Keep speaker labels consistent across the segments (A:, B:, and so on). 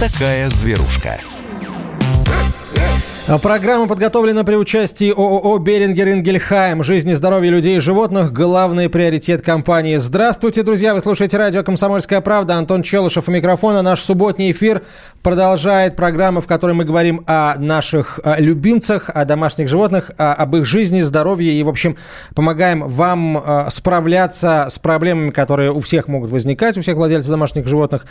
A: такая зверушка.
B: А программа подготовлена при участии ООО «Берингер Ингельхайм». Жизнь и здоровье людей и животных – главный приоритет компании. Здравствуйте, друзья! Вы слушаете радио «Комсомольская правда». Антон Челышев у микрофона. Наш субботний эфир продолжает программу, в которой мы говорим о наших любимцах, о домашних животных, об их жизни, здоровье и, в общем, помогаем вам справляться с проблемами, которые у всех могут возникать, у всех владельцев домашних животных,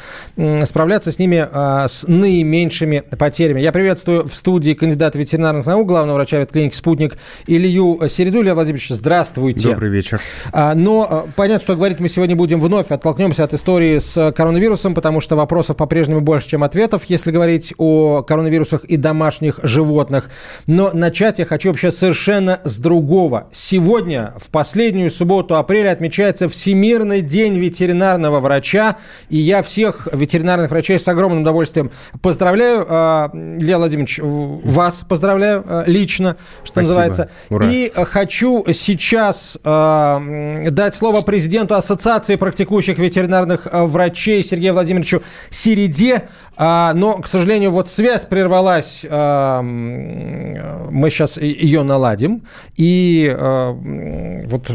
B: справляться с ними с наименьшими потерями. Я приветствую в студии кандидата ветеринарных наук, главного врача ветклиники «Спутник» Илью Середу. Илья Владимирович, здравствуйте.
C: Добрый вечер.
B: А, но понятно, что говорить мы сегодня будем вновь. Оттолкнемся от истории с коронавирусом, потому что вопросов по-прежнему больше, чем ответов, если говорить о коронавирусах и домашних животных. Но начать я хочу вообще совершенно с другого. Сегодня, в последнюю субботу апреля, отмечается Всемирный день ветеринарного врача. И я всех ветеринарных врачей с огромным удовольствием поздравляю. А, Илья Владимирович, вас поздравляю э, лично, что Спасибо. называется. Ура. И хочу сейчас э, дать слово президенту Ассоциации практикующих ветеринарных врачей Сергею Владимировичу Середе. Э, но, к сожалению, вот связь прервалась. Э, мы сейчас ее наладим. И э, вот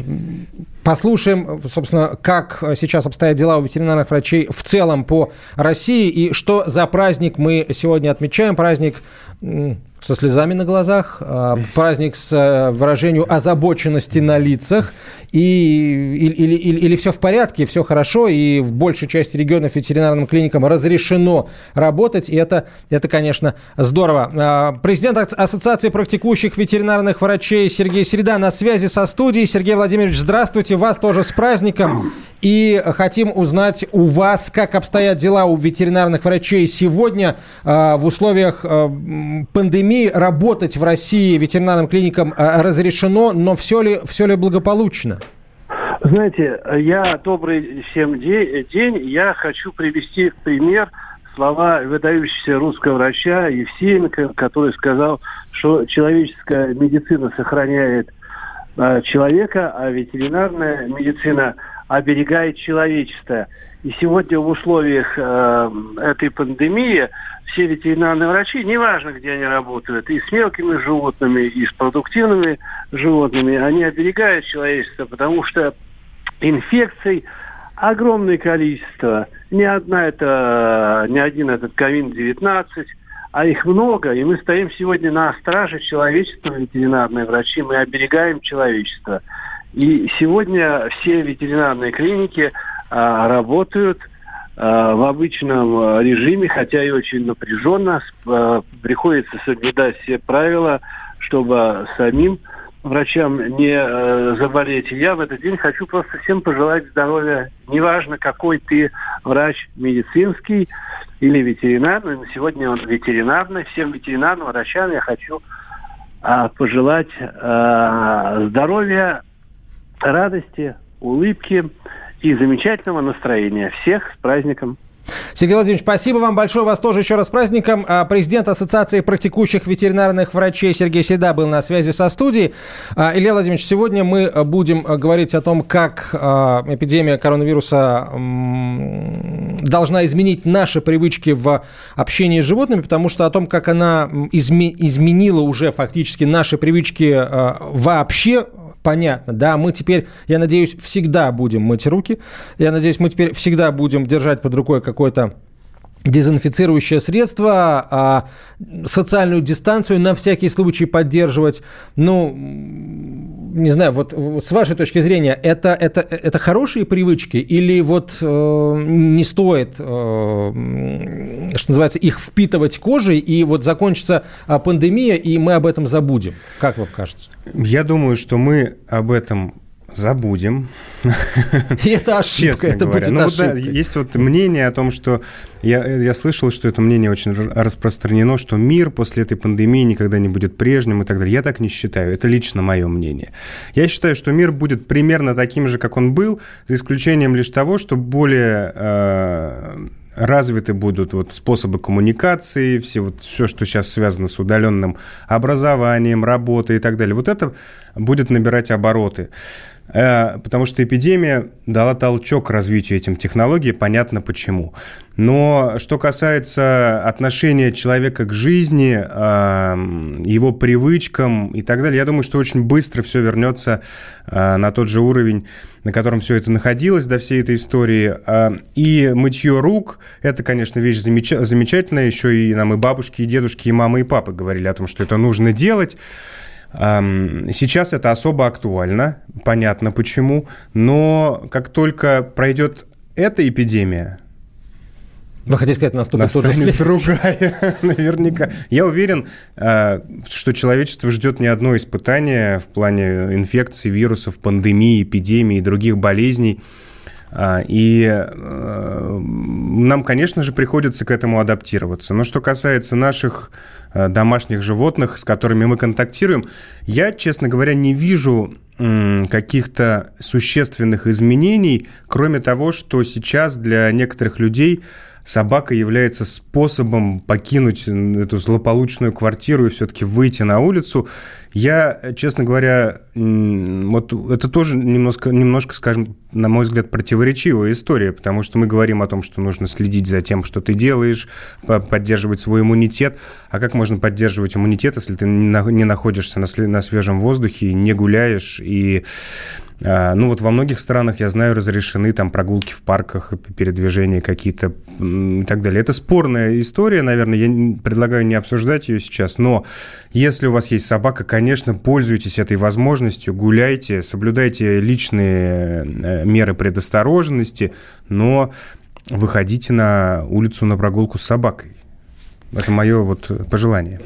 B: Послушаем, собственно, как сейчас обстоят дела у ветеринарных врачей в целом по России и что за праздник мы сегодня отмечаем. Праздник со слезами на глазах, а, праздник с э, выражением озабоченности на лицах, и, или, или, или, или все в порядке, все хорошо, и в большей части регионов ветеринарным клиникам разрешено работать, и это, это конечно, здорово. А, президент Ассоциации практикующих ветеринарных врачей Сергей Середа на связи со студией. Сергей Владимирович, здравствуйте, вас тоже с праздником. И хотим узнать у вас, как обстоят дела у ветеринарных врачей сегодня а, в условиях пандемии пандемии работать в России ветеринарным клиникам э, разрешено, но все ли, все ли благополучно?
D: Знаете, я добрый всем день. Я хочу привести в пример слова выдающегося русского врача Евсеенко, который сказал, что человеческая медицина сохраняет э, человека, а ветеринарная медицина оберегает человечество. И сегодня в условиях э, этой пандемии все ветеринарные врачи, неважно, где они работают, и с мелкими животными, и с продуктивными животными, они оберегают человечество, потому что инфекций огромное количество. Не одна это, не один этот COVID-19, а их много, и мы стоим сегодня на страже человечества, ветеринарные врачи, мы оберегаем человечество. И сегодня все ветеринарные клиники а, работают – в обычном э, режиме, хотя и очень напряженно, э, приходится соблюдать все правила, чтобы самим врачам не заболеть. Я в этот день хочу просто всем пожелать здоровья. Неважно, какой ты врач медицинский или ветеринарный, но сегодня он ветеринарный. Всем ветеринарным врачам я хочу пожелать здоровья, радости, улыбки, и замечательного настроения. Всех с праздником!
B: Сергей Владимирович, спасибо вам большое. Вас тоже еще раз с праздником. А, президент Ассоциации практикующих ветеринарных врачей Сергей Седа был на связи со студией. А, Илья Владимирович, сегодня мы будем говорить о том, как а, эпидемия коронавируса должна изменить наши привычки в общении с животными, потому что о том, как она изменила уже фактически наши привычки вообще понятно, да, мы теперь, я надеюсь, всегда будем мыть руки, я надеюсь, мы теперь всегда будем держать под рукой какой-то дезинфицирующее средство, а социальную дистанцию на всякий случай поддерживать. Ну, не знаю, вот с вашей точки зрения, это, это, это хорошие привычки или вот э, не стоит, э, что называется, их впитывать кожей и вот закончится а, пандемия, и мы об этом забудем? Как вам кажется?
C: Я думаю, что мы об этом забудем.
B: И это ошибка, Честно это говоря. будет ну, ошибкой.
C: Да, есть вот мнение о том, что... Я, я слышал, что это мнение очень распространено, что мир после этой пандемии никогда не будет прежним и так далее. Я так не считаю. Это лично мое мнение. Я считаю, что мир будет примерно таким же, как он был, за исключением лишь того, что более... Э, развиты будут вот способы коммуникации, все, вот, все, что сейчас связано с удаленным образованием, работой и так далее. Вот это будет набирать обороты. Э, потому что эпидемия дала толчок развитию этим технологий, понятно почему. Но что касается отношения человека к жизни, эм, его привычкам и так далее, я думаю, что очень быстро все вернется э, на тот же уровень, на котором все это находилось до всей этой истории. Э, и мытье рук – это, конечно, вещь замечательная. Еще и нам и бабушки, и дедушки, и мамы, и папы говорили о том, что это нужно делать. Сейчас это особо актуально, понятно почему, но как только пройдет эта эпидемия,
B: вы хотите сказать, наступит
C: Настанет тоже другая, наверняка. Я уверен, а, что человечество ждет не одно испытание в плане инфекций, вирусов, пандемии, эпидемии и других болезней. А, и э, нам, конечно же, приходится к этому адаптироваться. Но что касается наших э, домашних животных, с которыми мы контактируем, я, честно говоря, не вижу каких-то существенных изменений, кроме того, что сейчас для некоторых людей собака является способом покинуть эту злополучную квартиру и все-таки выйти на улицу. Я, честно говоря, вот это тоже немножко, немножко, скажем, на мой взгляд, противоречивая история, потому что мы говорим о том, что нужно следить за тем, что ты делаешь, поддерживать свой иммунитет. А как можно поддерживать иммунитет, если ты не находишься на свежем воздухе, не гуляешь и ну вот во многих странах, я знаю, разрешены там прогулки в парках, передвижения какие-то и так далее. Это спорная история, наверное, я предлагаю не обсуждать ее сейчас, но если у вас есть собака, конечно, пользуйтесь этой возможностью, гуляйте, соблюдайте личные э, меры предосторожности, но выходите на улицу на прогулку с собакой. Это мое вот пожелание.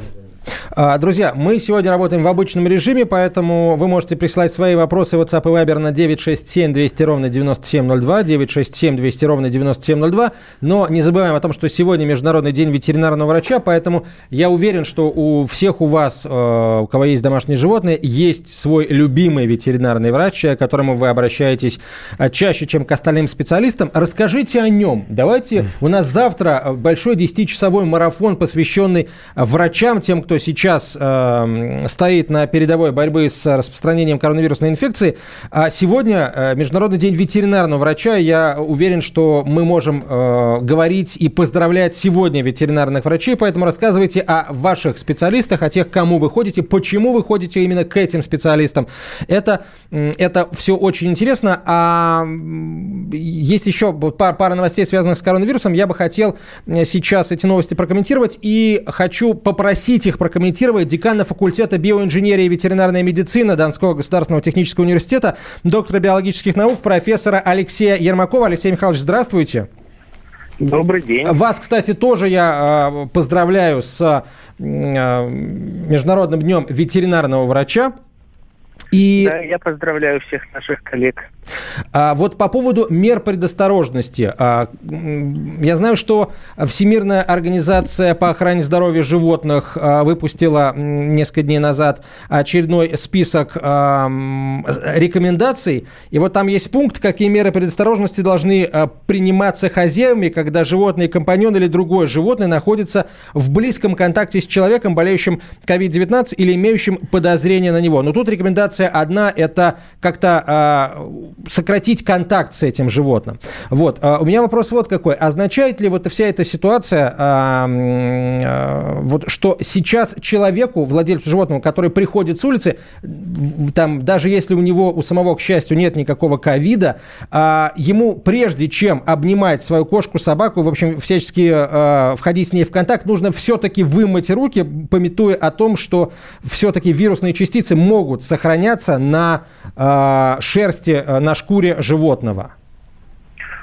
B: А, друзья, мы сегодня работаем в обычном режиме, поэтому вы можете присылать свои вопросы в WhatsApp и Viber на 967 200 ровно 9702, 967 200 ровно 9702. Но не забываем о том, что сегодня Международный день ветеринарного врача, поэтому я уверен, что у всех у вас, э, у кого есть домашние животные, есть свой любимый ветеринарный врач, к которому вы обращаетесь э, чаще, чем к остальным специалистам. Расскажите о нем. Давайте, у нас завтра большой 10-часовой марафон, посвященный врачам, тем, кто сейчас э, стоит на передовой борьбы с распространением коронавирусной инфекции. А сегодня э, Международный день ветеринарного врача. Я уверен, что мы можем э, говорить и поздравлять сегодня ветеринарных врачей, поэтому рассказывайте о ваших специалистах, о тех, кому вы ходите, почему вы ходите именно к этим специалистам. Это, это все очень интересно. А есть еще пара, пара новостей, связанных с коронавирусом. Я бы хотел э, сейчас эти новости прокомментировать и хочу попросить их прокомментировать декана факультета биоинженерии и ветеринарной медицины Донского государственного технического университета, доктора биологических наук, профессора Алексея Ермакова. Алексей Михайлович, здравствуйте.
A: Добрый день.
B: Вас, кстати, тоже я э, поздравляю с э, Международным днем ветеринарного врача.
A: И... Да, я поздравляю всех наших коллег.
B: А, вот по поводу мер предосторожности. А, я знаю, что Всемирная организация по охране здоровья животных а, выпустила несколько дней назад очередной список а, рекомендаций. И вот там есть пункт, какие меры предосторожности должны приниматься хозяевами, когда животное, компаньон или другое животное находится в близком контакте с человеком, болеющим COVID-19 или имеющим подозрение на него. Но тут рекомендация одна – это как-то а, сократить контакт с этим животным. Вот. А у меня вопрос вот какой. Означает ли вот вся эта ситуация, а, а, вот, что сейчас человеку, владельцу животного, который приходит с улицы, там, даже если у него, у самого, к счастью, нет никакого ковида, ему прежде чем обнимать свою кошку, собаку, в общем, всячески входить с ней в контакт, нужно все-таки вымыть руки, пометуя о том, что все-таки вирусные частицы могут сохраняться на шерсти, на шкуре животного?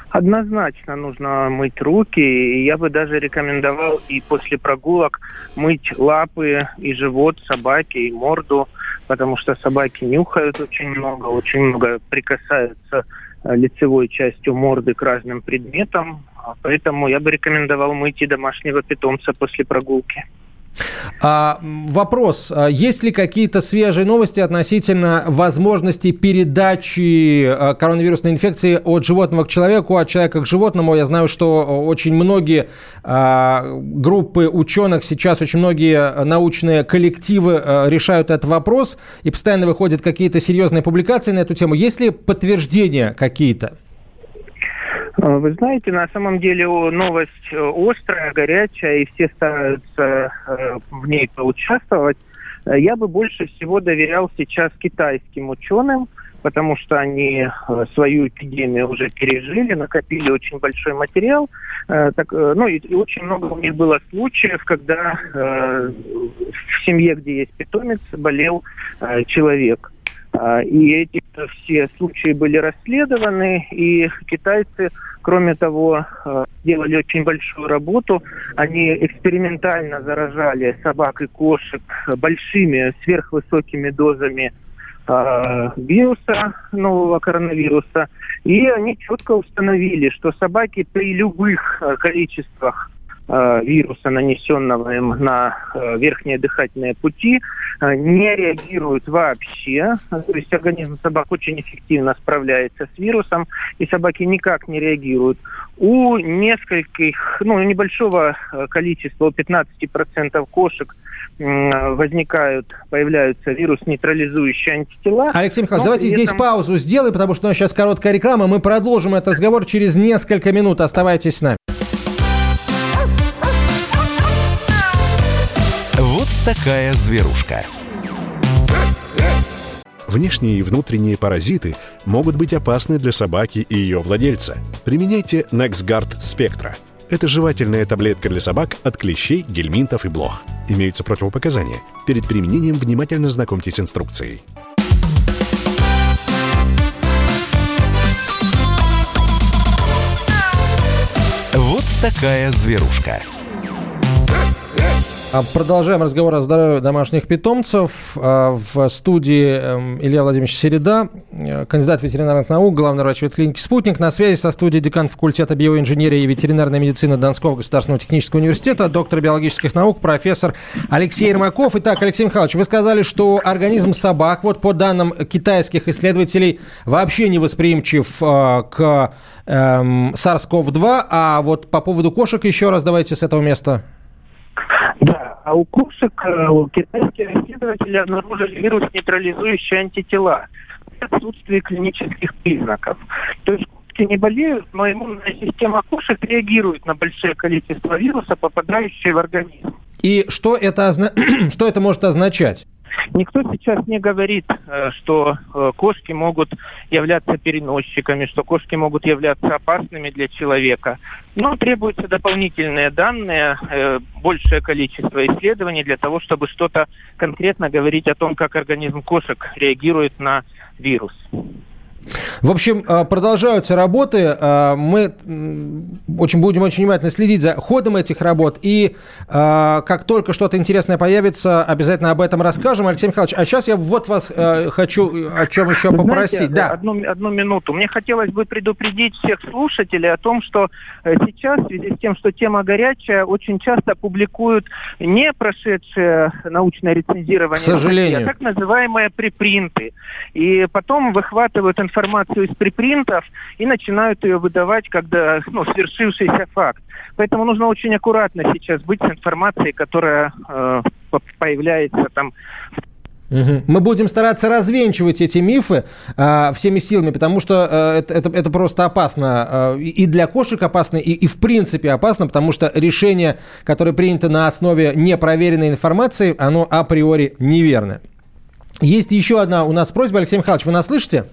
A: Однозначно нужно мыть руки. Я бы даже рекомендовал и после прогулок мыть лапы и живот собаки, и морду, потому что собаки нюхают очень много, очень много прикасаются э, лицевой частью морды к разным предметам. А поэтому я бы рекомендовал мыть и домашнего питомца после прогулки.
B: А, вопрос. А есть ли какие-то свежие новости относительно возможности передачи а, коронавирусной инфекции от животного к человеку, от человека к животному? Я знаю, что очень многие а, группы ученых сейчас, очень многие научные коллективы решают этот вопрос, и постоянно выходят какие-то серьезные публикации на эту тему. Есть ли подтверждения какие-то?
A: Э, вы знаете, на самом деле новость э, острая, горячая, и все стараются э, в ней поучаствовать. Я бы больше всего доверял сейчас китайским ученым, потому что они свою эпидемию уже пережили, накопили очень большой материал. Так, ну и, и очень много у них было случаев, когда в семье, где есть питомец, болел человек. И эти все случаи были расследованы, и китайцы Кроме того, э, делали очень большую работу. Они экспериментально заражали собак и кошек большими сверхвысокими дозами э, вируса, нового коронавируса. И они четко установили, что собаки при любых количествах вируса, нанесенного им на э, верхние дыхательные пути, э, не реагируют вообще. То есть организм собак очень эффективно справляется с вирусом, и собаки никак не реагируют. У нескольких, ну, небольшого количества, у 15% кошек возникают, появляются вирус-нейтрализующие антитела.
B: Алексей Михайлович, давайте этом... здесь паузу сделаем, потому что у нас сейчас короткая реклама. Мы продолжим этот разговор через несколько минут. Оставайтесь с нами.
E: Такая зверушка. Внешние и внутренние паразиты могут быть опасны для собаки и ее владельца. Применяйте NexGard Spectra. Это жевательная таблетка для собак от клещей, гельминтов и блох. Имеются противопоказания. Перед применением внимательно знакомьтесь с инструкцией. Вот такая зверушка.
B: А, продолжаем разговор о здоровье домашних питомцев. А, в студии эм, Илья Владимирович Середа, э, кандидат ветеринарных наук, главный врач ветклиники «Спутник». На связи со студией декан факультета биоинженерии и ветеринарной медицины Донского государственного технического университета, доктор биологических наук, профессор Алексей Ермаков. Итак, Алексей Михайлович, вы сказали, что организм собак, вот по данным китайских исследователей, вообще не восприимчив э, к эм, SARS-CoV-2, а вот по поводу кошек еще раз давайте с этого места.
A: А у э, у китайские исследователи обнаружили вирус, нейтрализующий антитела в отсутствии клинических признаков. То есть кошки не болеют, но иммунная система кошек реагирует на большое количество вируса, попадающие в организм.
B: И что это, озна... что это может означать?
A: Никто сейчас не говорит, э, что э, кошки могут являться переносчиками, что кошки могут являться опасными для человека. Но требуются дополнительные данные, э, большее количество исследований для того, чтобы что-то конкретно говорить о том, как организм кошек реагирует на вирус.
B: В общем, э, продолжаются работы. Э, мы очень будем очень внимательно следить за ходом этих работ. И э, как только что-то интересное появится, обязательно об этом расскажем. Алексей Михайлович, а сейчас я вот вас хочу о чем еще Вы попросить. Знаете,
A: да. одну, одну минуту. Мне хотелось бы предупредить всех слушателей о том, что сейчас, в связи с тем, что тема горячая, очень часто публикуют не прошедшее научное рецензирование, К
B: сожалению.
A: а так называемые припринты. И потом выхватывают информацию информацию из припринтов и начинают ее выдавать, когда ну, свершившийся факт. Поэтому нужно очень аккуратно сейчас быть с информацией, которая э, появляется там.
B: Мы будем стараться развенчивать эти мифы э, всеми силами, потому что э, это, это, это просто опасно. Э, и для кошек опасно, и, и в принципе опасно, потому что решение, которое принято на основе непроверенной информации, оно априори неверное. Есть еще одна у нас просьба, Алексей Михайлович, вы нас слышите?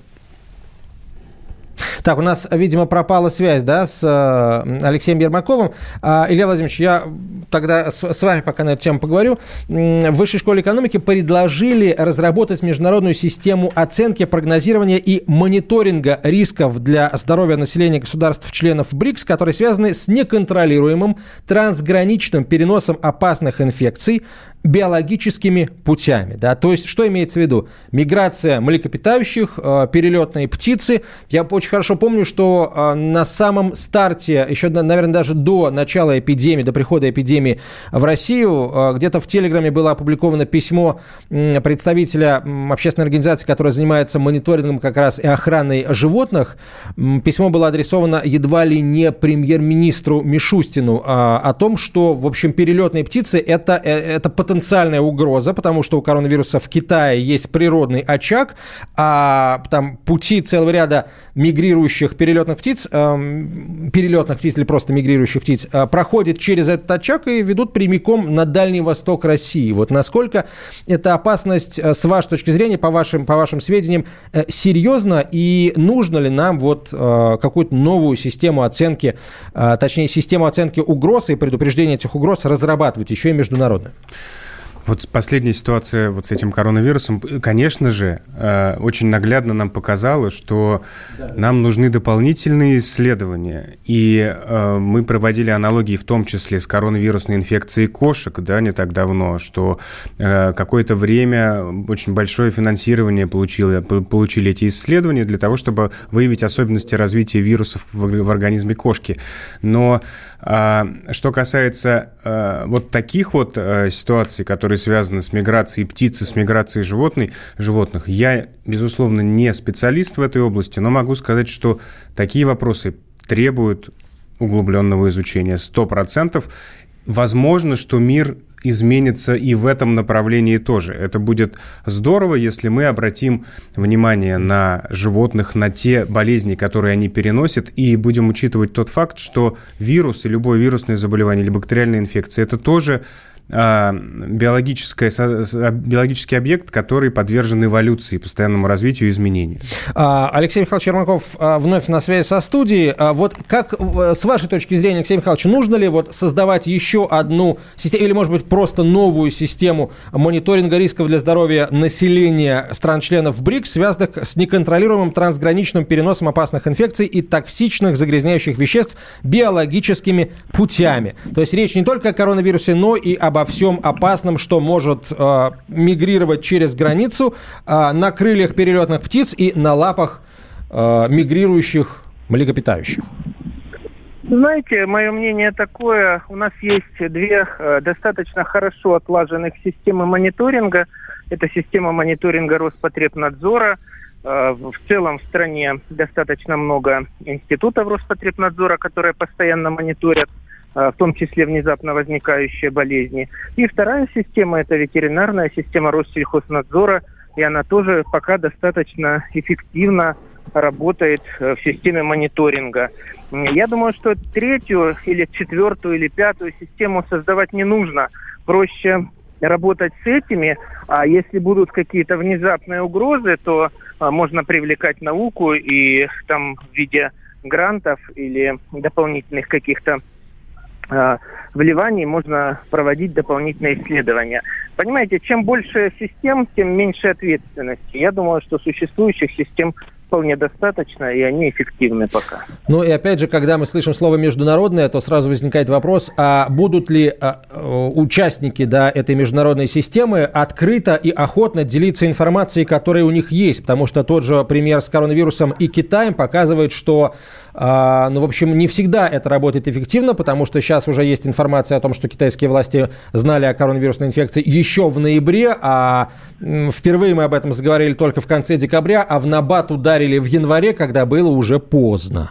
B: Так, у нас, видимо, пропала связь, да, с э, Алексеем Ермаковым. А, Илья Владимирович, я тогда с, вами пока на эту тему поговорю. В Высшей школе экономики предложили разработать международную систему оценки, прогнозирования и мониторинга рисков для здоровья населения государств-членов БРИКС, которые связаны с неконтролируемым трансграничным переносом опасных инфекций биологическими путями. Да? То есть, что имеется в виду? Миграция млекопитающих, э, перелетные птицы. Я очень хорошо помню, что э, на самом старте, еще, наверное, даже до начала эпидемии, до прихода эпидемии в Россию, э, где-то в Телеграме было опубликовано письмо представителя общественной организации, которая занимается мониторингом как раз и охраной животных. Письмо было адресовано едва ли не премьер-министру Мишустину о том, что, в общем, перелетные птицы это, – это потенциально потенциальная угроза, потому что у коронавируса в Китае есть природный очаг, а там пути целого ряда мигрирующих перелетных птиц, э, перелетных птиц или просто мигрирующих птиц, э, проходят через этот очаг и ведут прямиком на Дальний Восток России. Вот насколько эта опасность, э, с вашей точки зрения, по вашим, по вашим сведениям, э, серьезна и нужно ли нам вот э, какую-то новую систему оценки, э, точнее, систему оценки угроз и предупреждения этих угроз разрабатывать еще и международную?
C: Вот последняя ситуация вот с этим коронавирусом, конечно же, э, очень наглядно нам показала, что нам нужны дополнительные исследования. И э, мы проводили аналогии в том числе с коронавирусной инфекцией кошек, да, не так давно, что э, какое-то время очень большое финансирование получили, получили эти исследования для того, чтобы выявить особенности развития вирусов в, организме кошки. Но а, что касается вот таких вот ситуаций, которые связаны с миграцией птицы, с миграцией животных, животных, я, безусловно, не специалист в этой области, но могу сказать, что такие вопросы требуют углубленного изучения. Сто процентов. Возможно, что мир изменится и в этом направлении тоже. Это будет здорово, если мы обратим внимание на животных, на те болезни, которые они переносят, и будем учитывать тот факт, что вирус и любое вирусное заболевание или бактериальная инфекция – это тоже биологическое, биологический объект, который подвержен эволюции, постоянному развитию и изменению.
B: А, Алексей Михайлович Чермаков а, вновь на связи со студией. Вот как, с вашей точки зрения, Алексей Михайлович, нужно ли вот создавать еще одну систему, или, может быть, просто новую систему мониторинга рисков для здоровья населения стран-членов БРИКС, связанных с неконтролируемым трансграничным переносом опасных инфекций и токсичных загрязняющих веществ биологическими путями? То есть речь не только о коронавирусе, но и об обо всем опасном, что может э, мигрировать через границу э, на крыльях перелетных птиц и на лапах э, мигрирующих млекопитающих.
A: Знаете, мое мнение такое. У нас есть две э, достаточно хорошо отлаженных системы мониторинга. Это система мониторинга Роспотребнадзора. Э, в целом в стране достаточно много институтов Роспотребнадзора, которые постоянно мониторят в том числе внезапно возникающие болезни. И вторая система – это ветеринарная система Россельхознадзора, и она тоже пока достаточно эффективно работает э, в системе мониторинга. Я думаю, что третью или четвертую или пятую систему создавать не нужно. Проще работать с этими, а если будут какие-то внезапные угрозы, то а, можно привлекать науку и там в виде грантов или дополнительных каких-то Э, в Ливане можно проводить дополнительные исследования. Понимаете, чем больше систем, тем меньше ответственности. Я думаю, что существующих систем вполне достаточно, и они эффективны пока.
B: Ну и опять же, когда мы слышим слово «международное», то сразу возникает вопрос, а будут ли а, участники да, этой международной системы открыто и охотно делиться информацией, которая у них есть? Потому что тот же пример с коронавирусом и Китаем показывает, что а, ну, в общем, не всегда это работает эффективно, потому что сейчас уже есть информация о том, что китайские власти знали о коронавирусной инфекции еще в ноябре, а впервые мы об этом заговорили только в конце декабря, а в набат ударили в январе, когда было уже поздно.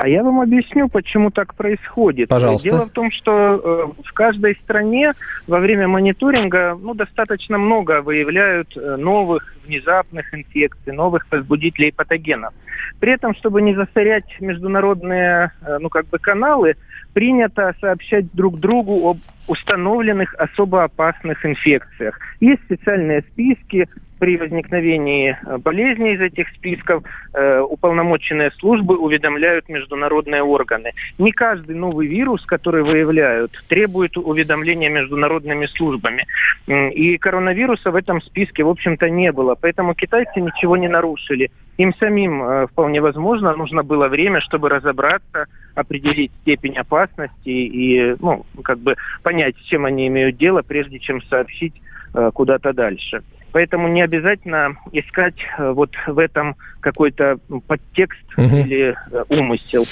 A: А я вам объясню, почему так происходит.
B: Пожалуйста.
A: Дело в том, что э, в каждой стране во время мониторинга ну, достаточно много выявляют э, новых внезапных инфекций, новых возбудителей патогенов. При этом, чтобы не засорять международные э, ну, как бы каналы, принято сообщать друг другу об установленных особо опасных инфекциях. Есть специальные списки, при возникновении э, болезни из этих списков э, уполномоченные службы уведомляют международные органы. Не каждый новый вирус, который выявляют, требует уведомления международными службами. И коронавируса в этом списке, в общем-то, не было. Поэтому китайцы ничего не нарушили. Им самим э, вполне возможно нужно было время, чтобы разобраться, определить степень опасности и ну, как бы понять, с чем они имеют дело, прежде чем сообщить э, куда-то дальше. Поэтому не обязательно искать э, вот в этом какой-то подтекст угу. или э, умысел.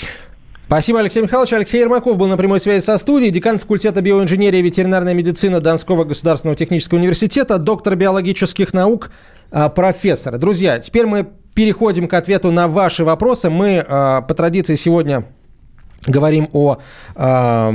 B: Спасибо, Алексей Михайлович. Алексей Ермаков был на прямой связи со студией, декан факультета биоинженерии и ветеринарной медицины Донского государственного технического университета, доктор биологических наук, а, профессор. Друзья, теперь мы переходим к ответу на ваши вопросы. Мы а, по традиции сегодня говорим о... Э,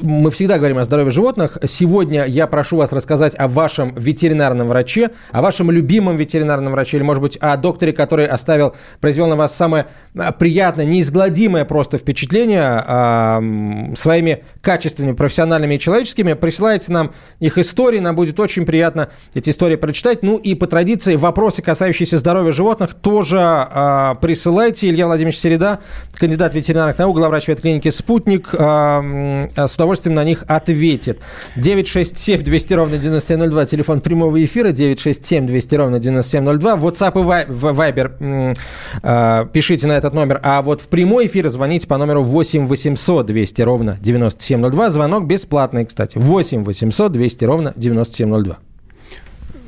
B: мы всегда говорим о здоровье животных. Сегодня я прошу вас рассказать о вашем ветеринарном враче, о вашем любимом ветеринарном враче, или, может быть, о докторе, который оставил, произвел на вас самое а, приятное, неизгладимое просто впечатление э, своими качественными, профессиональными и человеческими. Присылайте нам их истории, нам будет очень приятно эти истории прочитать. Ну и по традиции вопросы, касающиеся здоровья животных, тоже э, присылайте. Илья Владимирович Середа, кандидат ветеринарного ветеринарных наук, главврач ветклиники «Спутник», э, с удовольствием на них ответит. 967 200 ровно 9702, телефон прямого эфира, 967 200 ровно 9702, WhatsApp и Viber э, пишите на этот номер, а вот в прямой эфир звоните по номеру 8 800 200 ровно 9702, звонок бесплатный, кстати, 8 800 200 ровно 9702.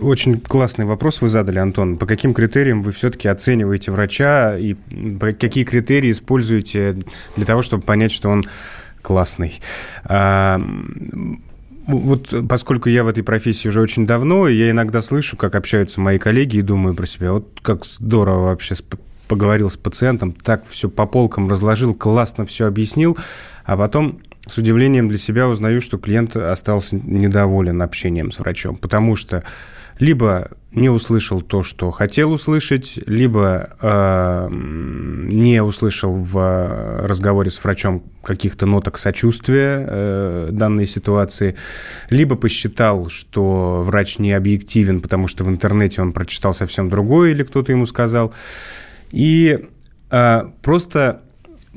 C: Очень классный вопрос вы задали, Антон. По каким критериям вы все-таки оцениваете врача и какие критерии используете для того, чтобы понять, что он классный? А, вот поскольку я в этой профессии уже очень давно, я иногда слышу, как общаются мои коллеги, и думаю про себя, вот как здорово вообще поговорил с пациентом, так все по полкам разложил, классно все объяснил, а потом с удивлением для себя узнаю, что клиент остался недоволен общением с врачом, потому что либо не услышал то, что хотел услышать, либо э, не услышал в разговоре с врачом каких-то ноток сочувствия э, данной ситуации, либо посчитал, что врач не объективен, потому что в интернете он прочитал совсем другое или кто-то ему сказал. И э, просто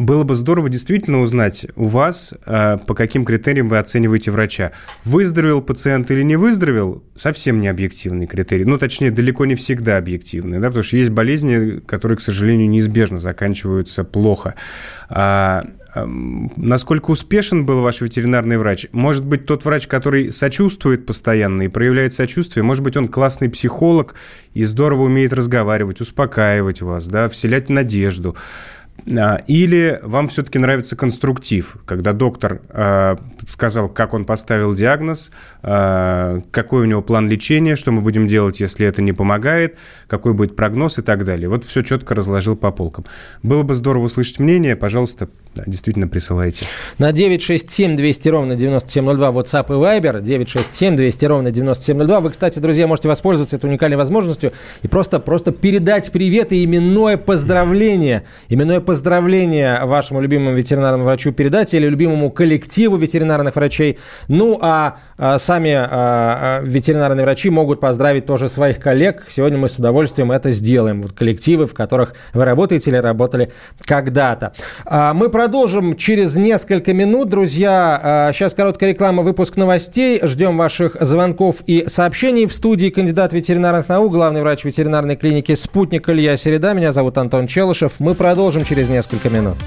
C: было бы здорово действительно узнать у вас, э, по каким критериям вы оцениваете врача. Выздоровел пациент или не выздоровел, совсем не объективный критерий. Ну, точнее, далеко не всегда объективный, да, потому что есть болезни, которые, к сожалению, неизбежно заканчиваются плохо. А, насколько успешен был ваш ветеринарный врач? Может быть, тот врач, который сочувствует постоянно и проявляет сочувствие, может быть, он классный психолог и здорово умеет разговаривать, успокаивать вас, да, вселять надежду. А, или вам все-таки нравится конструктив, когда доктор э, сказал, как он поставил диагноз, э, какой у него план лечения, что мы будем делать, если это не помогает, какой будет прогноз и так далее. Вот все четко разложил по полкам. Было бы здорово услышать мнение, пожалуйста, действительно присылайте.
B: На 967 200 ровно 9702 WhatsApp и Viber, 967 200 ровно 9702. Вы, кстати, друзья, можете воспользоваться этой уникальной возможностью и просто, просто передать привет и именное поздравление. Именное поздравление вашему любимому ветеринарному врачу передать или любимому коллективу ветеринарных врачей. Ну, а, а сами а, а, ветеринарные врачи могут поздравить тоже своих коллег. Сегодня мы с удовольствием это сделаем. Вот коллективы, в которых вы работаете или работали когда-то. Мы продолжим через несколько минут, друзья. Сейчас короткая реклама, выпуск новостей. Ждем ваших звонков и сообщений. В студии кандидат ветеринарных наук, главный врач ветеринарной клиники «Спутник» Илья Середа. Меня зовут Антон Челышев. Мы продолжим через несколько минут.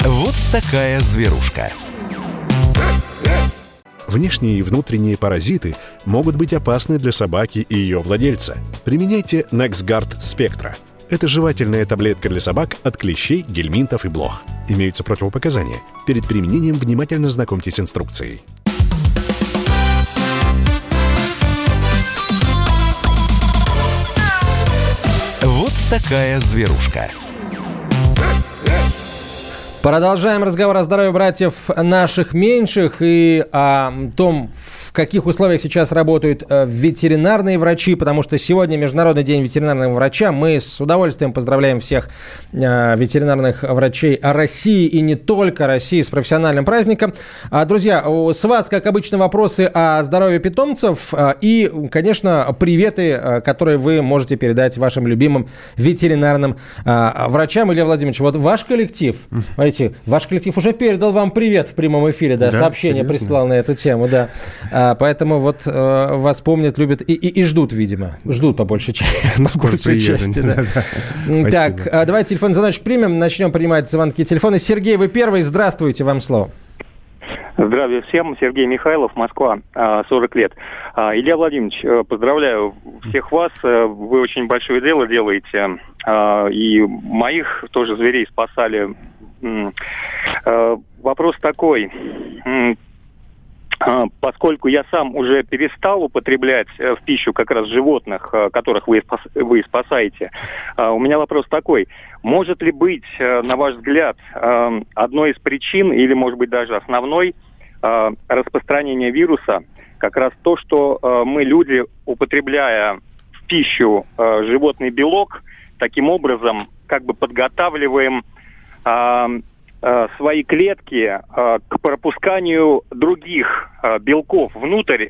E: Вот такая зверушка. Внешние и внутренние паразиты могут быть опасны для собаки и ее владельца. Применяйте NexGard Spectra – это жевательная таблетка для собак от клещей, гельминтов и блох. Имеются противопоказания. Перед применением внимательно знакомьтесь с инструкцией. Вот такая зверушка.
B: Продолжаем разговор о здоровье братьев наших меньших и о том, каких условиях сейчас работают э, ветеринарные врачи, потому что сегодня Международный день ветеринарного врача. Мы с удовольствием поздравляем всех э, ветеринарных врачей России и не только России с профессиональным праздником. А, друзья, с вас, как обычно, вопросы о здоровье питомцев и, конечно, приветы, которые вы можете передать вашим любимым ветеринарным врачам. Илья Владимирович, вот ваш коллектив, смотрите, ваш коллектив уже передал вам привет в прямом эфире, да, да сообщение серьезно? прислал на эту тему, да. А, поэтому вот а, вас помнят, любят и, и, и ждут, видимо. Ждут по большей, ну, по большей части. Да. Так, а, давайте телефон звоночек примем. Начнем принимать звонки телефоны. Сергей, вы первый. Здравствуйте, вам слово.
F: Здравия всем. Сергей Михайлов, Москва, 40 лет. Илья Владимирович, э, поздравляю всех вас. Э, вы очень большое дело делаете. И моих тоже зверей спасали. Э, вопрос такой. А, поскольку я сам уже перестал употреблять э, в пищу как раз животных, э, которых вы, вы спасаете, а, у меня вопрос такой. Может ли быть, э, на ваш взгляд, одной из причин, или, может быть, даже основной, распространения вируса как раз то, что мы, люди, употребляя в пищу животный белок, таким образом как бы подготавливаем Э, свои клетки э, к пропусканию других э, белков внутрь.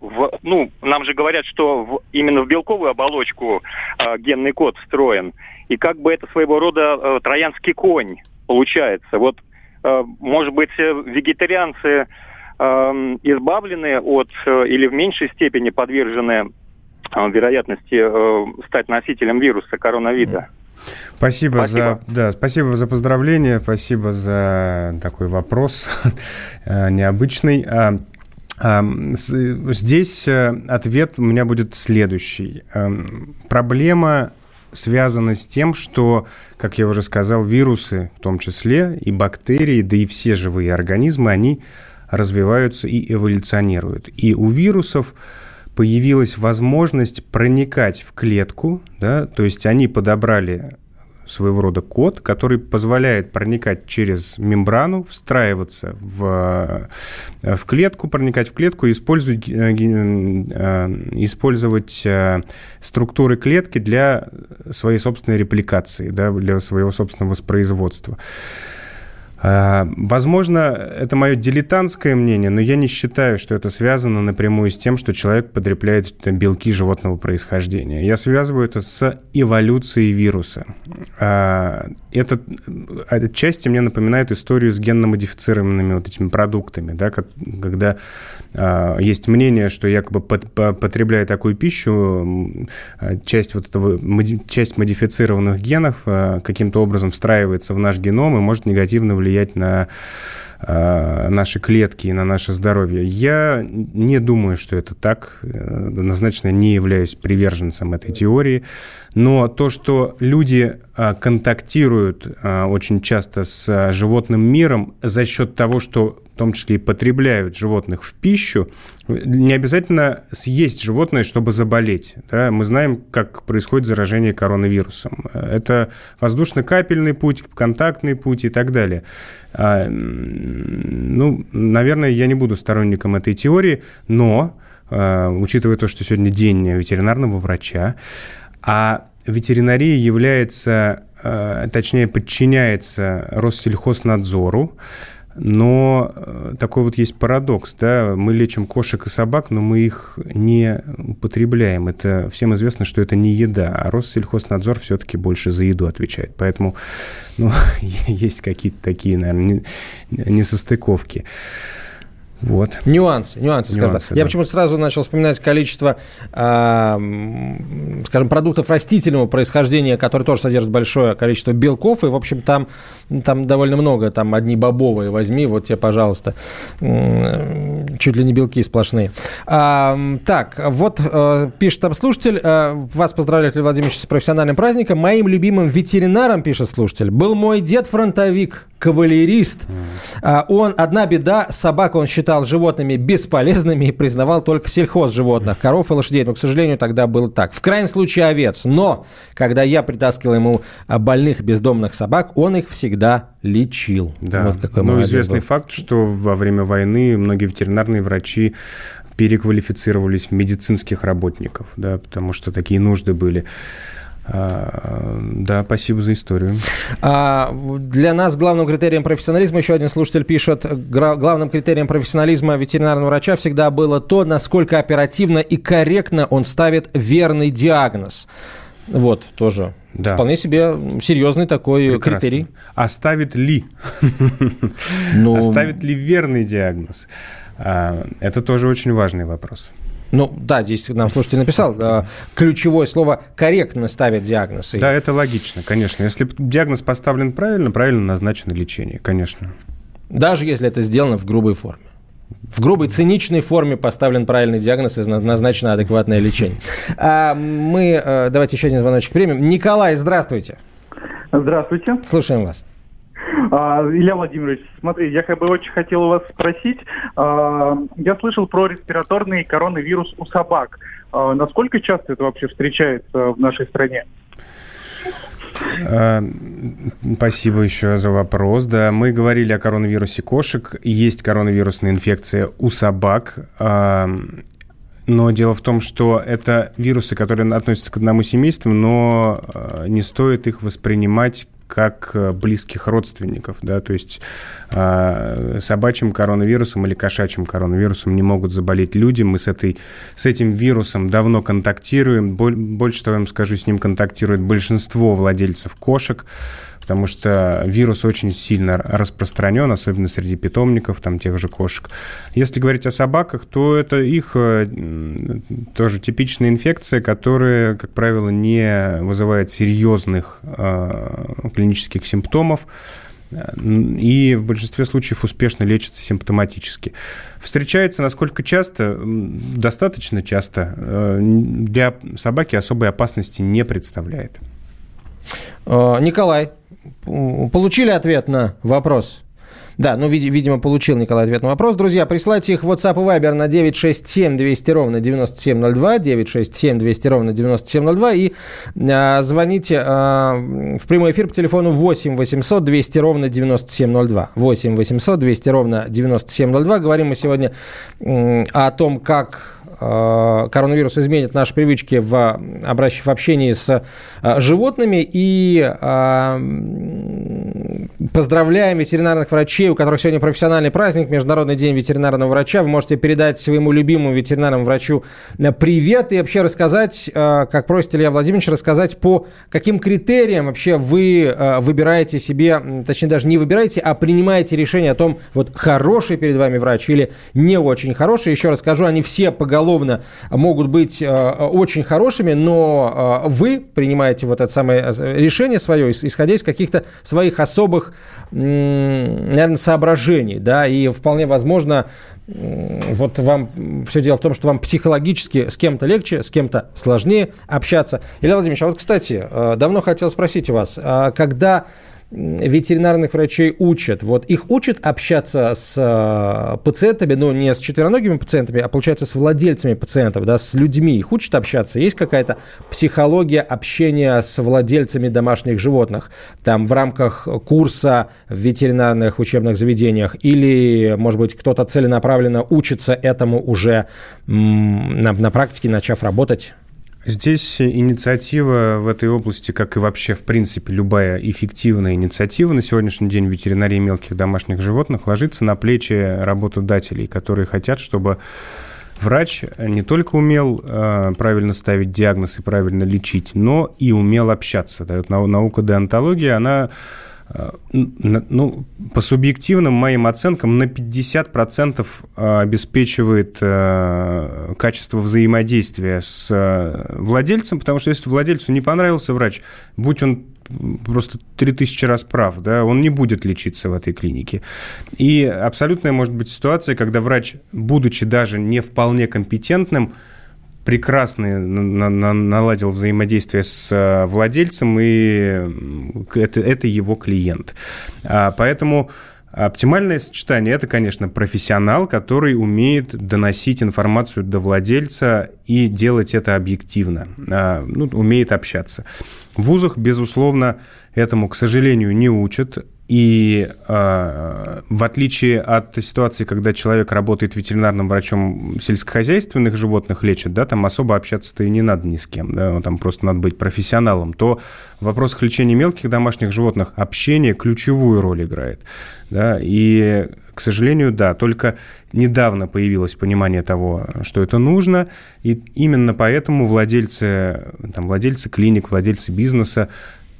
F: В, ну, нам же говорят, что в, именно в белковую оболочку генный код встроен. И как бы это своего рода троянский конь получается. Вот, может быть, вегетарианцы избавлены от или в меньшей степени подвержены вероятности стать носителем вируса коронавируса.
C: Спасибо, спасибо. за да, спасибо за поздравление, спасибо за такой вопрос э, необычный. А, а, здесь э, ответ у меня будет следующий. Эм, проблема связана с тем, что, как я уже сказал, вирусы, в том числе и бактерии, да и все живые организмы, они развиваются и эволюционируют. И у вирусов появилась возможность проникать в клетку, да, то есть они подобрали своего рода код, который позволяет проникать через мембрану, встраиваться в, э, в клетку, проникать в клетку и использовать, э, э, использовать структуры клетки для своей собственной репликации, да, для своего собственного воспроизводства. А, возможно, это мое дилетантское мнение, но я не считаю, что это связано напрямую с тем, что человек потребляет белки животного происхождения. Я связываю это с эволюцией вируса. А, это отчасти мне напоминает историю с генно-модифицированными вот этими продуктами, да, когда а, есть мнение, что якобы потребляя такую пищу, часть вот этого, часть модифицированных генов каким-то образом встраивается в наш геном и может негативно влиять влиять на э, наши клетки и на наше здоровье. Я не думаю, что это так. Однозначно не являюсь приверженцем этой теории. Но то, что люди э, контактируют э, очень часто с животным миром за счет того, что том числе и потребляют животных в пищу, не обязательно съесть животное, чтобы заболеть. Да? Мы знаем, как происходит заражение коронавирусом. Это воздушно-капельный путь, контактный путь и так далее. А, ну, наверное, я не буду сторонником этой теории, но, а, учитывая то, что сегодня день ветеринарного врача, а ветеринария является, а, точнее, подчиняется Россельхознадзору, но э, такой вот есть парадокс, да, мы лечим кошек и собак, но мы их не употребляем. Это всем известно, что это не еда, а Россельхознадзор все-таки больше за еду отвечает. Поэтому ну, есть какие-то такие, наверное, несостыковки. Вот.
B: Нюансы, нюансы, скажем так. Да. Я почему-то сразу начал вспоминать количество, э, скажем, продуктов растительного происхождения, которые тоже содержат большое количество белков, и, в общем, там, там довольно много, там одни бобовые возьми, вот тебе, пожалуйста, чуть ли не белки сплошные. А, так, вот э, пишет там слушатель, э, вас поздравляю, Владимир Владимирович, с профессиональным праздником. Моим любимым ветеринаром, пишет слушатель, был мой дед-фронтовик, кавалерист. Mm. Он, одна беда, собака он считал животными бесполезными и признавал только сельхоз животных, коров и лошадей. Но, к сожалению, тогда было так. В крайнем случае овец. Но, когда я притаскивал ему а, больных бездомных собак, он их всегда лечил.
C: Да, вот какой ну, известный был. факт, что во время войны многие ветеринарные врачи переквалифицировались в медицинских работников, да, потому что такие нужды были. А, да, спасибо за историю.
B: А, для нас главным критерием профессионализма, еще один слушатель пишет, главным критерием профессионализма ветеринарного врача всегда было то, насколько оперативно и корректно он ставит верный диагноз. Вот, тоже да. Вполне себе серьезный такой Прекрасно. критерий.
C: Оставит ли? Ну... Оставит ли верный диагноз? А, это тоже очень важный вопрос.
B: Ну, да, здесь нам слушатель написал, э, ключевое слово «корректно ставят диагноз».
C: Да, это логично, конечно. Если диагноз поставлен правильно, правильно назначено лечение, конечно.
B: Даже если это сделано в грубой форме. В грубой циничной форме поставлен правильный диагноз и назначено адекватное лечение. А мы, э, давайте еще один звоночек примем. Николай, здравствуйте.
G: Здравствуйте.
B: Слушаем вас.
G: А, Илья Владимирович, смотри, я как бы очень хотел вас спросить. А, я слышал про респираторный коронавирус у собак. А, насколько часто это вообще встречается в нашей стране?
C: Спасибо еще за вопрос. Да, мы говорили о коронавирусе кошек. Есть коронавирусная инфекция у собак. Но дело в том, что это вирусы, которые относятся к одному семейству, но не стоит их воспринимать как э, близких родственников, да, то есть э, собачьим коронавирусом или кошачьим коронавирусом не могут заболеть люди. Мы с, этой, с этим вирусом давно контактируем. Больше того, я вам скажу, с ним контактирует большинство владельцев кошек потому что вирус очень сильно распространен, особенно среди питомников, там тех же кошек. Если говорить о собаках, то это их э, тоже типичная инфекция, которая, как правило, не вызывает серьезных э, клинических симптомов и в большинстве случаев успешно лечится симптоматически. Встречается насколько часто? Достаточно часто. Э, для собаки особой опасности не представляет.
B: Николай, получили ответ на вопрос? Да, ну, вид- видимо, получил Николай ответ на вопрос. Друзья, присылайте их в WhatsApp и Viber на 967 200 ровно 9702, 967 200 ровно 9702 и а, звоните а, в прямой эфир по телефону 8 800 200 ровно 9702. 8 800 200 ровно 9702. Говорим мы сегодня о том, как Э, коронавирус изменит наши привычки в, в общении с э, животными. И э, поздравляем ветеринарных врачей, у которых сегодня профессиональный праздник, Международный день ветеринарного врача. Вы можете передать своему любимому ветеринарному врачу привет и вообще рассказать, как просит Илья Владимирович, рассказать по каким критериям вообще вы выбираете себе, точнее даже не выбираете, а принимаете решение о том, вот хороший перед вами врач или не очень хороший. Еще раз скажу, они все поголовно поголовно могут быть э, очень хорошими, но э, вы принимаете вот это самое э, решение свое, исходя из каких-то своих особых, наверное, соображений, да, и вполне возможно, вот вам все дело в том, что вам психологически с кем-то легче, с кем-то сложнее общаться. Илья Владимирович, а вот, кстати, давно хотел спросить у вас, а когда ветеринарных врачей учат. Вот их учат общаться с э, пациентами, но не с четвероногими пациентами, а получается с владельцами пациентов, да, с людьми. Их учат общаться. Есть какая-то психология общения с владельцами домашних животных, там в рамках курса в ветеринарных учебных заведениях, или, может быть, кто-то целенаправленно учится этому уже на, на практике, начав работать?
C: Здесь инициатива в этой области, как и вообще, в принципе, любая эффективная инициатива на сегодняшний день в ветеринарии мелких домашних животных ложится на плечи работодателей, которые хотят, чтобы врач не только умел э, правильно ставить диагноз и правильно лечить, но и умел общаться. Наука деонтологии, она ну, по субъективным моим оценкам, на 50% э, обеспечивает э, качество взаимодействия с владельцем, потому что если владельцу не понравился врач, будь он просто 3000 раз прав, да, он не будет лечиться в этой клинике. И абсолютная может быть ситуация, когда врач, будучи даже не вполне компетентным, прекрасно наладил взаимодействие с э, владельцем, и это, это его клиент. А, поэтому Оптимальное сочетание – это, конечно, профессионал, который умеет доносить информацию до владельца и делать это объективно, а, ну, умеет общаться. В вузах, безусловно, этому, к сожалению, не учат. И э, в отличие от ситуации, когда человек работает ветеринарным врачом сельскохозяйственных животных лечит, да, там особо общаться-то и не надо ни с кем, да, там просто надо быть профессионалом, то в вопросах лечения мелких домашних животных общение ключевую роль играет. Да, и, к сожалению, да, только недавно появилось понимание того, что это нужно, и именно поэтому владельцы, там, владельцы клиник, владельцы бизнеса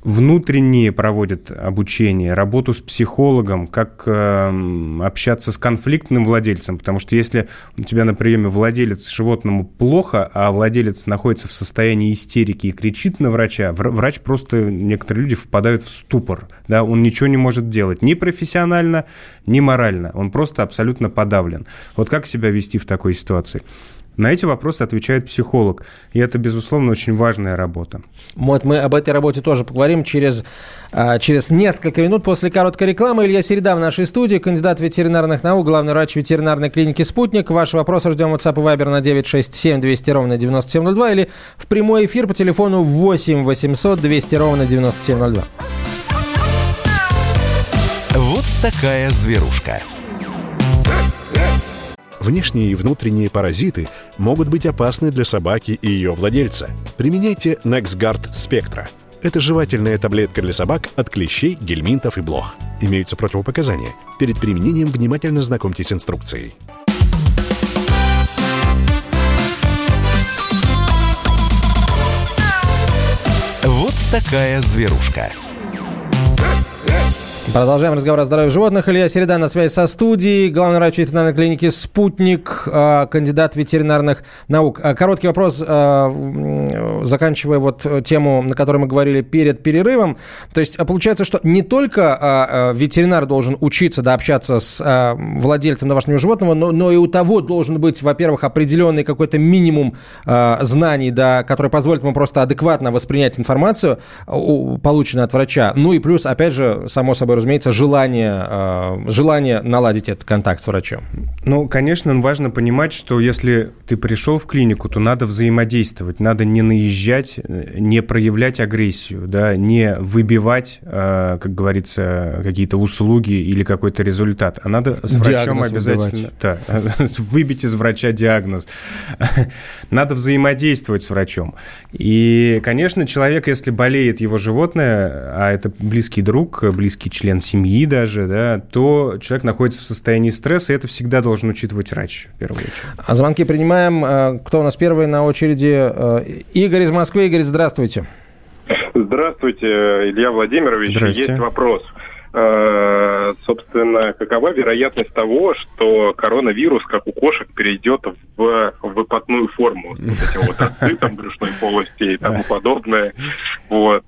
C: внутренние проводят обучение, работу с психологом, как э, общаться с конфликтным владельцем, потому что если у тебя на приеме владелец животному плохо, а владелец находится в состоянии истерики и кричит на врача, врач просто, некоторые люди впадают в ступор, да, он ничего не может делать, ни профессионально, ни морально, он просто абсолютно подавлен. Вот как себя вести в такой ситуации? На эти вопросы отвечает психолог. И это, безусловно, очень важная работа.
B: Вот мы об этой работе тоже поговорим через, а, через несколько минут после короткой рекламы. Илья Середа в нашей студии, кандидат ветеринарных наук, главный врач ветеринарной клиники «Спутник». Ваш вопрос ждем WhatsApp и Viber на 967 200 ровно 9702 или в прямой эфир по телефону 8 800 200 ровно 9702.
E: Вот такая зверушка. Внешние и внутренние паразиты могут быть опасны для собаки и ее владельца. Применяйте NexGard Spectra. Это жевательная таблетка для собак от клещей, гельминтов и блох. Имеются противопоказания. Перед применением внимательно знакомьтесь с инструкцией. Вот такая зверушка.
B: Продолжаем разговор о здоровье животных. Илья Середа на связи со студией. Главный врач ветеринарной клиники «Спутник», а, кандидат ветеринарных наук. А, короткий вопрос, а, заканчивая вот тему, на которой мы говорили перед перерывом. То есть получается, что не только ветеринар должен учиться да, общаться с владельцем домашнего животного, но, но и у того должен быть, во-первых, определенный какой-то минимум знаний, да, который позволит ему просто адекватно воспринять информацию, полученную от врача. Ну и плюс, опять же, само собой разумеется, желание, э, желание наладить этот контакт с врачом.
C: Ну, конечно, важно понимать, что если ты пришел в клинику, то надо взаимодействовать, надо не наезжать, не проявлять агрессию, да, не выбивать, э, как говорится, какие-то услуги или какой-то результат, а надо с врачом обязательно да, выбить из врача диагноз. Надо взаимодействовать с врачом. И, конечно, человек, если болеет его животное, а это близкий друг, близкий член член семьи даже, да, то человек находится в состоянии стресса, и это всегда должен учитывать врач, в первую очередь.
B: А звонки принимаем. Э, кто у нас первый на очереди? Э, Игорь из Москвы. Игорь, здравствуйте.
H: Здравствуйте, Илья Владимирович. Есть вопрос. Э, собственно, какова вероятность того, что коронавирус, как у кошек, перейдет в выпадную форму? Вот эти вот отцы, там, брюшной полости и тому подобное. Вот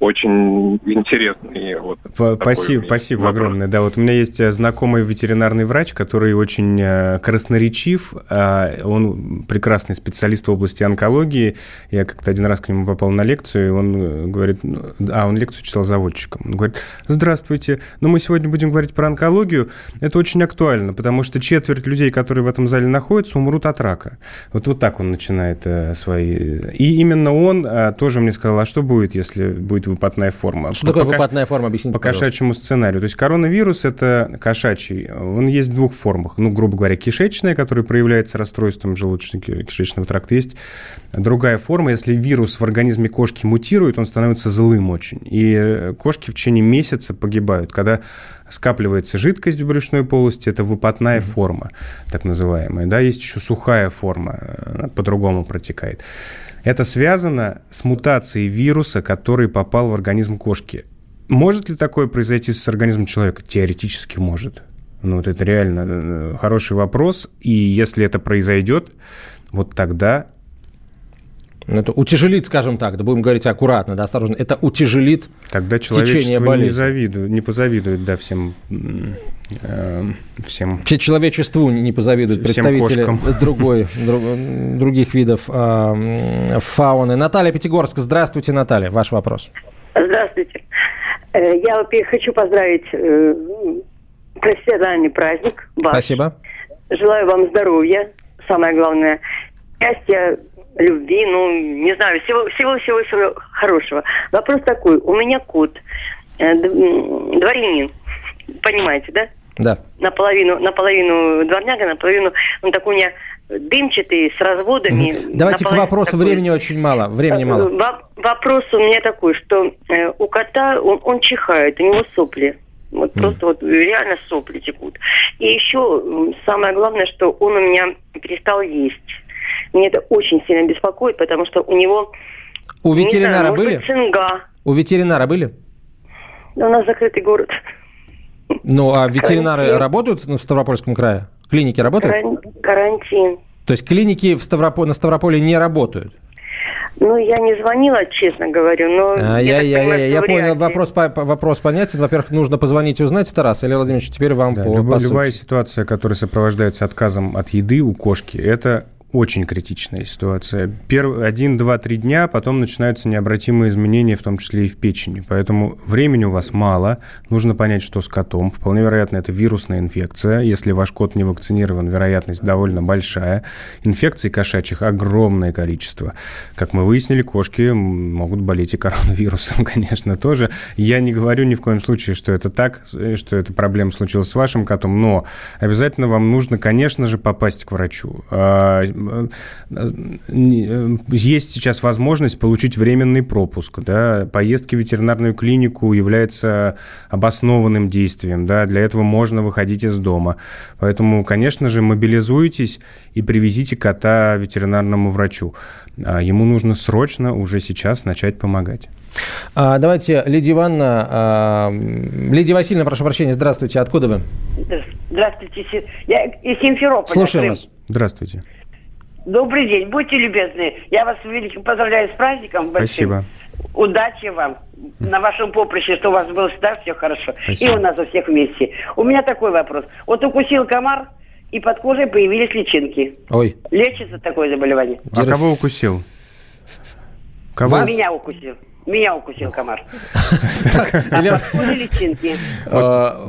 H: очень интересный. Вот
C: спасибо, спасибо вопрос. огромное. Да, вот у меня есть э, знакомый ветеринарный врач, который очень э, красноречив. А, он прекрасный специалист в области онкологии. Я как-то один раз к нему попал на лекцию, и он э, говорит, а он лекцию читал заводчиком. Он говорит, здравствуйте, ну мы сегодня будем говорить про онкологию. Это очень актуально, потому что четверть людей, которые в этом зале находятся, умрут от рака. Вот, вот так он начинает свои... И именно он тоже мне сказал, а что будет, если будет выпадная форма.
B: Что по, такое по, выпадная форма? Объясните,
C: По пожалуйста. кошачьему сценарию. То есть коронавирус – это кошачий. Он есть в двух формах. Ну, грубо говоря, кишечная, которая проявляется расстройством желудочно-кишечного тракта. Есть другая форма. Если вирус в организме кошки мутирует, он становится злым очень. И кошки в течение месяца погибают. Когда скапливается жидкость в брюшной полости, это выпадная форма, так называемая. Да, есть еще сухая форма, по-другому протекает. Это связано с мутацией вируса, который попал в организм кошки. Может ли такое произойти с организмом человека? Теоретически может. Ну, вот это реально э, хороший вопрос. И если это произойдет, вот тогда
B: ну, это утяжелит, скажем так, да будем говорить аккуратно, да, осторожно, это утяжелит
C: Тогда человечество болезни. не, завидует, не позавидует, да, всем, э, всем...
B: Человечеству не позавидуют представители другой, друг, других видов э, фауны. Наталья Пятигорск, здравствуйте, Наталья, ваш вопрос.
I: Здравствуйте. Э, я, хочу поздравить э, профессиональный праздник.
B: Ваш. Спасибо.
I: Желаю вам здоровья, самое главное, счастья, любви, ну, не знаю, всего-всего-всего хорошего. Вопрос такой. У меня кот, 2 дворянин. Понимаете, да?
B: Да.
I: Наполовину, наполовину дворняга, наполовину он такой у меня дымчатый, с разводами.
B: Давайте к вопросу, такой... времени очень мало. Времени мало.
I: Вопрос у меня такой, что э, у кота он, он чихает, у него сопли. Вот mm. просто вот реально сопли текут. И еще самое главное, что он у меня перестал есть. Мне это очень сильно беспокоит, потому что у него...
B: У ветеринара знаю, были?
I: цинга.
B: У ветеринара были?
I: У нас закрытый город.
B: Ну, а ветеринары Карантин. работают в Ставропольском крае? Клиники работают?
I: Карантин.
B: То есть клиники в Ставрополе, на Ставрополе не работают?
I: Ну, я не звонила, честно говорю, но...
B: А, я, я, я, я, я понял, вопрос, по, вопрос понятен. Во-первых, нужно позвонить и узнать, это раз. Илья Владимирович, теперь вам да, по,
C: любо,
B: по
C: Любая ситуация, которая сопровождается отказом от еды у кошки, это очень критичная ситуация. Перв... Один, два, три дня, потом начинаются необратимые изменения, в том числе и в печени. Поэтому времени у вас мало. Нужно понять, что с котом. Вполне вероятно, это вирусная инфекция. Если ваш кот не вакцинирован, вероятность довольно большая. Инфекций кошачьих огромное количество. Как мы выяснили, кошки могут болеть и коронавирусом, конечно, тоже. Я не говорю ни в коем случае, что это так, что эта проблема случилась с вашим котом, но обязательно вам нужно, конечно же, попасть к врачу а, есть сейчас возможность получить временный пропуск. Да? Поездки в ветеринарную клинику являются обоснованным действием. Да? Для этого можно выходить из дома. Поэтому, конечно же, мобилизуйтесь и привезите кота ветеринарному врачу. А ему нужно срочно уже сейчас начать помогать.
B: А, давайте, Лидия Ивановна, а, Лидия Васильевна, прошу прощения, здравствуйте, откуда вы?
J: Здравствуйте, я из Симферополя.
B: Слушаем вас.
C: Здравствуйте.
J: Добрый день, будьте любезны. Я вас великим поздравляю с праздником.
C: Большим. Спасибо.
J: Удачи вам на вашем поприще, что у вас было всегда все хорошо. Спасибо. И у нас у всех вместе. У меня такой вопрос. Вот укусил комар, и под кожей появились личинки.
B: Ой.
J: Лечится такое заболевание?
C: А кого укусил?
J: Кого? Вас? Меня укусил. Меня укусил комар. личинки.
B: А,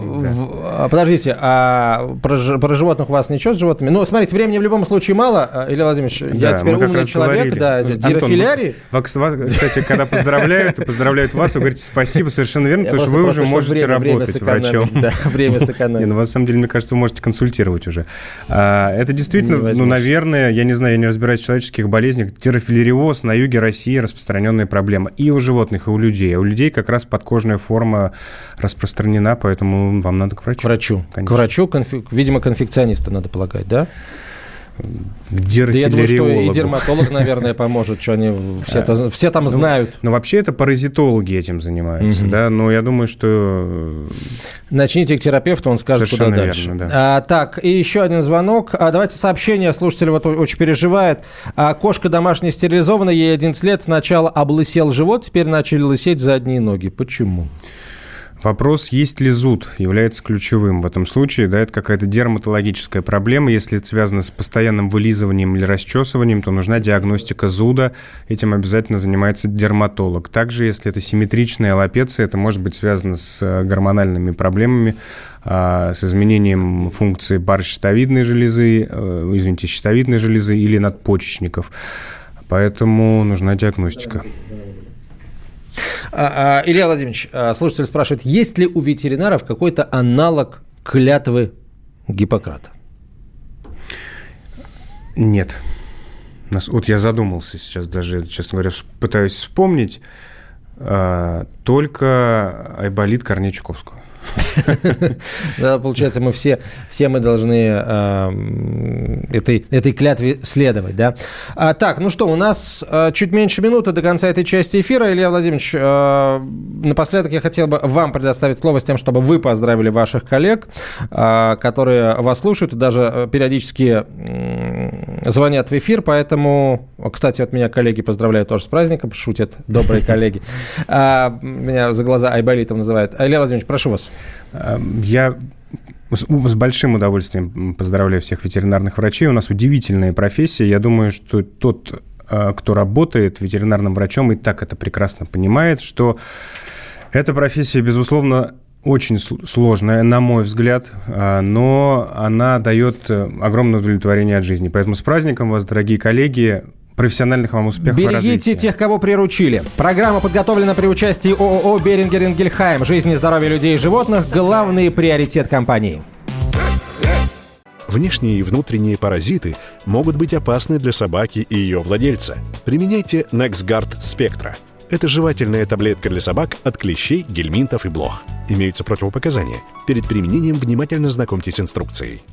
B: а, подождите, а про животных у вас ничего с животными? Ну, смотрите, времени в любом случае мало, а, Илья Владимирович. Я теперь умный человек, да, дирофилярий.
C: Кстати, когда поздравляют, и поздравляют вас, вы говорите спасибо, совершенно верно, потому что вы уже можете работать врачом.
B: Время сэкономить.
C: На самом деле, мне кажется, вы можете консультировать уже. Это действительно, ну, наверное, я не знаю, я не разбираюсь в человеческих болезнях, дирофилариоз на юге России распространенная проблема. И уже животных, и у людей. А у людей как раз подкожная форма распространена, поэтому вам надо к врачу.
B: К врачу. Конечно. К врачу, конфи... видимо, конфекциониста надо полагать, да?
C: Да я думаю, что
B: и дерматолог, наверное, поможет, что они все, это, все там ну, знают.
C: Но ну, вообще это паразитологи этим занимаются, угу. да, но я думаю, что...
B: Начните к терапевту, он скажет, Совершенно куда дальше. Верно, да. а, так, и еще один звонок. А, давайте сообщение, слушатель вот очень переживает. А, кошка домашняя стерилизована, ей 11 лет, сначала облысел живот, теперь начали лысеть задние ноги. Почему? Почему?
C: Вопрос, есть ли зуд, является ключевым в этом случае. Да, это какая-то дерматологическая проблема. Если это связано с постоянным вылизыванием или расчесыванием, то нужна диагностика зуда. Этим обязательно занимается дерматолог. Также, если это симметричная аллопеция, это может быть связано с э, гормональными проблемами, а, с изменением функции парщитовидной железы, э, извините, щитовидной железы или надпочечников. Поэтому нужна диагностика.
B: А, а, Илья Владимирович, а, слушатель спрашивает, есть ли у ветеринаров какой-то аналог клятвы Гиппократа?
C: Нет. Вот я задумался сейчас даже, честно говоря, пытаюсь вспомнить. Только Айболит Корней Чуковского.
B: Да, получается, мы все, все мы должны э, этой, этой клятве следовать, да? А, так, ну что, у нас э, чуть меньше минуты до конца этой части эфира. Илья Владимирович, э, напоследок я хотел бы вам предоставить слово с тем, чтобы вы поздравили ваших коллег, э, которые вас слушают и даже э, периодически звонят в эфир, поэтому, кстати, от меня коллеги поздравляют тоже с праздником, шутят добрые коллеги. А, меня за глаза Айболитом называют. Илья Владимирович, прошу вас.
C: Эм, я с большим удовольствием поздравляю всех ветеринарных врачей. У нас удивительная профессия. Я думаю, что тот, э, кто работает ветеринарным врачом, и так это прекрасно понимает, что эта профессия, безусловно, очень сложная, на мой взгляд, э, но она дает э, огромное удовлетворение от жизни. Поэтому с праздником вас, дорогие коллеги Профессиональных вам успехов
B: Берегите тех, кого приручили. Программа подготовлена при участии ООО «Берингер Ингельхайм». Жизнь и здоровье людей и животных – главный приоритет компании.
E: Внешние и внутренние паразиты могут быть опасны для собаки и ее владельца. Применяйте NexGard Spectra. Это жевательная таблетка для собак от клещей, гельминтов и блох. Имеются противопоказания. Перед применением внимательно знакомьтесь с инструкцией.